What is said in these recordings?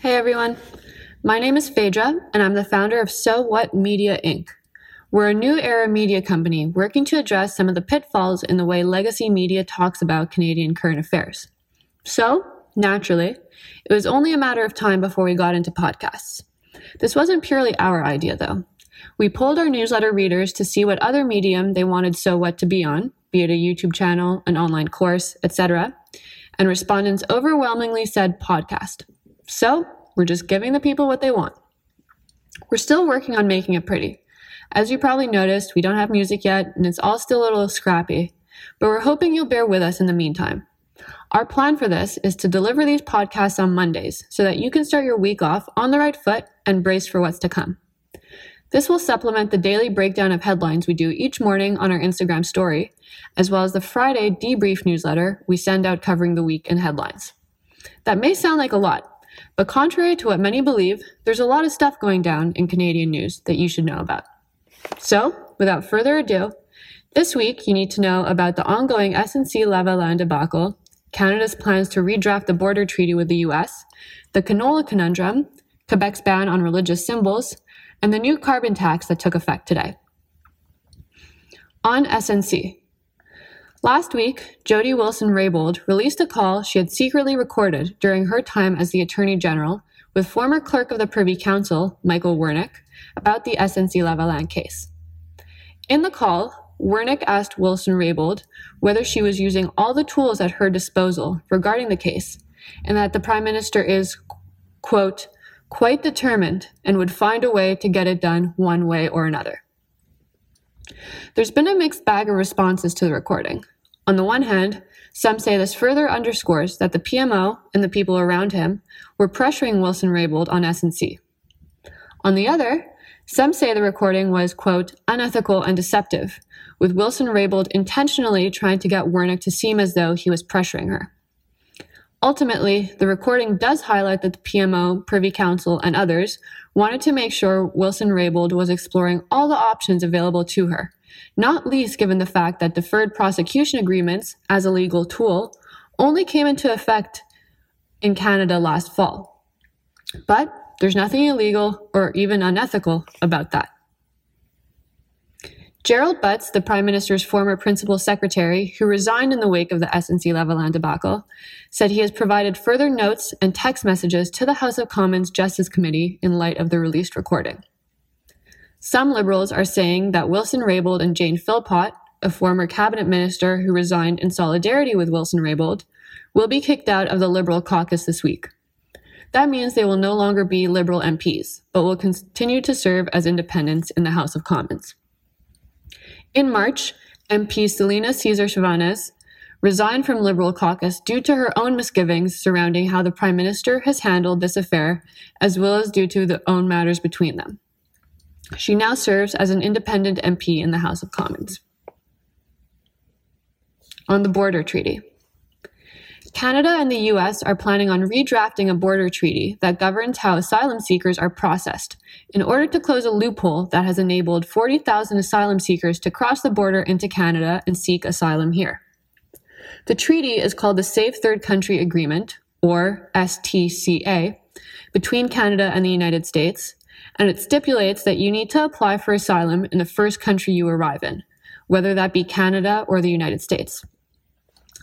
Hey everyone. My name is Phaedra, and I'm the founder of So What Media Inc. We're a new era media company working to address some of the pitfalls in the way legacy media talks about Canadian current affairs. So, naturally, it was only a matter of time before we got into podcasts. This wasn't purely our idea, though. We polled our newsletter readers to see what other medium they wanted So What to be on, be it a YouTube channel, an online course, etc., and respondents overwhelmingly said podcast. So, we're just giving the people what they want. We're still working on making it pretty. As you probably noticed, we don't have music yet, and it's all still a little scrappy, but we're hoping you'll bear with us in the meantime. Our plan for this is to deliver these podcasts on Mondays so that you can start your week off on the right foot and brace for what's to come. This will supplement the daily breakdown of headlines we do each morning on our Instagram story, as well as the Friday debrief newsletter we send out covering the week in headlines. That may sound like a lot, but contrary to what many believe, there's a lot of stuff going down in Canadian news that you should know about. So, without further ado, this week you need to know about the ongoing SNC Lavalin debacle, Canada's plans to redraft the border treaty with the US, the canola conundrum, Quebec's ban on religious symbols, and the new carbon tax that took effect today. On SNC. Last week, Jody Wilson Raybould released a call she had secretly recorded during her time as the Attorney General with former clerk of the Privy Council, Michael Wernick, about the SNC Lavalin case. In the call, Wernick asked Wilson Raybould whether she was using all the tools at her disposal regarding the case, and that the Prime Minister is, quote, quite determined and would find a way to get it done one way or another. There's been a mixed bag of responses to the recording. On the one hand, some say this further underscores that the PMO and the people around him were pressuring Wilson Raybould on SNC. On the other, some say the recording was, quote, unethical and deceptive, with Wilson Raybould intentionally trying to get Wernick to seem as though he was pressuring her. Ultimately, the recording does highlight that the PMO, Privy Council, and others wanted to make sure Wilson Raybould was exploring all the options available to her, not least given the fact that deferred prosecution agreements, as a legal tool, only came into effect in Canada last fall. But there's nothing illegal or even unethical about that. Gerald Butts, the Prime Minister's former principal secretary, who resigned in the wake of the SNC Lavalin debacle, said he has provided further notes and text messages to the House of Commons Justice Committee in light of the released recording. Some Liberals are saying that Wilson Raybould and Jane Philpott, a former cabinet minister who resigned in solidarity with Wilson Raybould, will be kicked out of the Liberal caucus this week. That means they will no longer be Liberal MPs, but will continue to serve as independents in the House of Commons. In March, MP Celina Caesar Chavannes resigned from Liberal caucus due to her own misgivings surrounding how the Prime Minister has handled this affair, as well as due to the own matters between them. She now serves as an independent MP in the House of Commons. On the border treaty. Canada and the US are planning on redrafting a border treaty that governs how asylum seekers are processed in order to close a loophole that has enabled 40,000 asylum seekers to cross the border into Canada and seek asylum here. The treaty is called the Safe Third Country Agreement, or STCA, between Canada and the United States, and it stipulates that you need to apply for asylum in the first country you arrive in, whether that be Canada or the United States.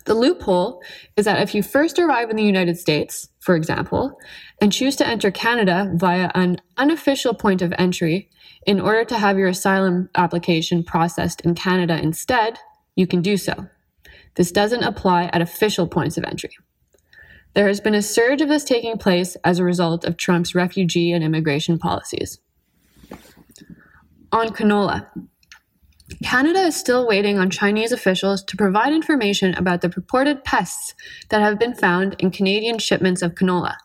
The loophole is that if you first arrive in the United States, for example, and choose to enter Canada via an unofficial point of entry in order to have your asylum application processed in Canada instead, you can do so. This doesn't apply at official points of entry. There has been a surge of this taking place as a result of Trump's refugee and immigration policies. On canola, Canada is still waiting on Chinese officials to provide information about the purported pests that have been found in Canadian shipments of canola,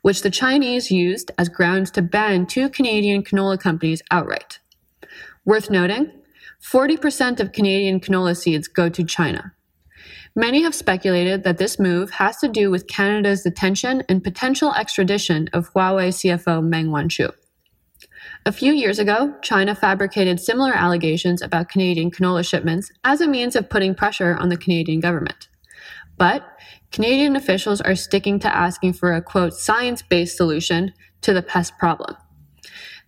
which the Chinese used as grounds to ban two Canadian canola companies outright. Worth noting 40% of Canadian canola seeds go to China. Many have speculated that this move has to do with Canada's detention and potential extradition of Huawei CFO Meng Wanzhou. A few years ago, China fabricated similar allegations about Canadian canola shipments as a means of putting pressure on the Canadian government. But Canadian officials are sticking to asking for a quote science based solution to the pest problem.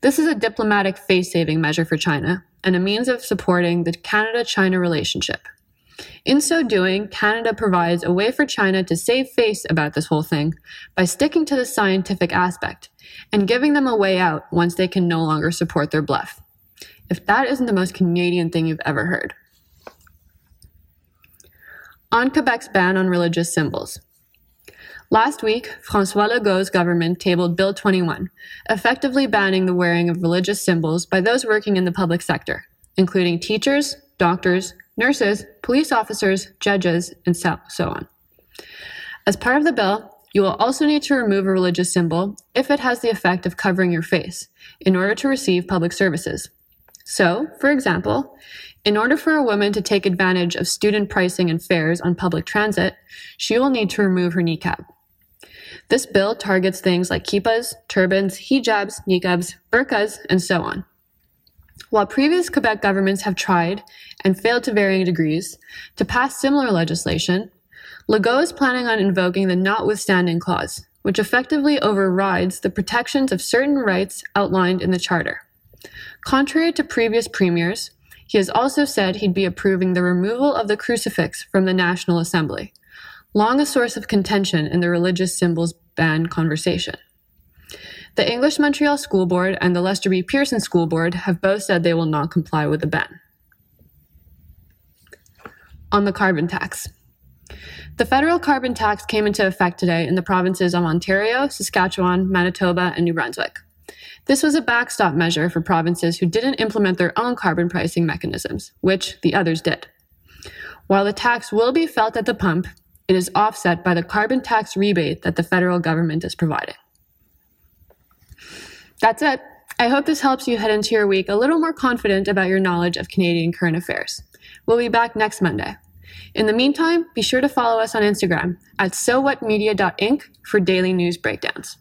This is a diplomatic face saving measure for China and a means of supporting the Canada China relationship. In so doing, Canada provides a way for China to save face about this whole thing by sticking to the scientific aspect and giving them a way out once they can no longer support their bluff. If that isn't the most Canadian thing you've ever heard. On Quebec's ban on religious symbols. Last week, Francois Legault's government tabled Bill 21, effectively banning the wearing of religious symbols by those working in the public sector, including teachers, doctors, nurses, police officers, judges, and so, so on. As part of the bill, you will also need to remove a religious symbol if it has the effect of covering your face in order to receive public services. So, for example, in order for a woman to take advantage of student pricing and fares on public transit, she will need to remove her niqab. This bill targets things like kippas, turbans, hijabs, niqabs, burqas, and so on. While previous Quebec governments have tried, and failed to varying degrees, to pass similar legislation, Legault is planning on invoking the Notwithstanding Clause, which effectively overrides the protections of certain rights outlined in the Charter. Contrary to previous premiers, he has also said he'd be approving the removal of the crucifix from the National Assembly, long a source of contention in the religious symbols ban conversation. The English Montreal School Board and the Lester B. Pearson School Board have both said they will not comply with the ban. On the carbon tax. The federal carbon tax came into effect today in the provinces of Ontario, Saskatchewan, Manitoba, and New Brunswick. This was a backstop measure for provinces who didn't implement their own carbon pricing mechanisms, which the others did. While the tax will be felt at the pump, it is offset by the carbon tax rebate that the federal government is providing. That's it. I hope this helps you head into your week a little more confident about your knowledge of Canadian current affairs. We'll be back next Monday. In the meantime, be sure to follow us on Instagram at sowhatmedia.inc for daily news breakdowns.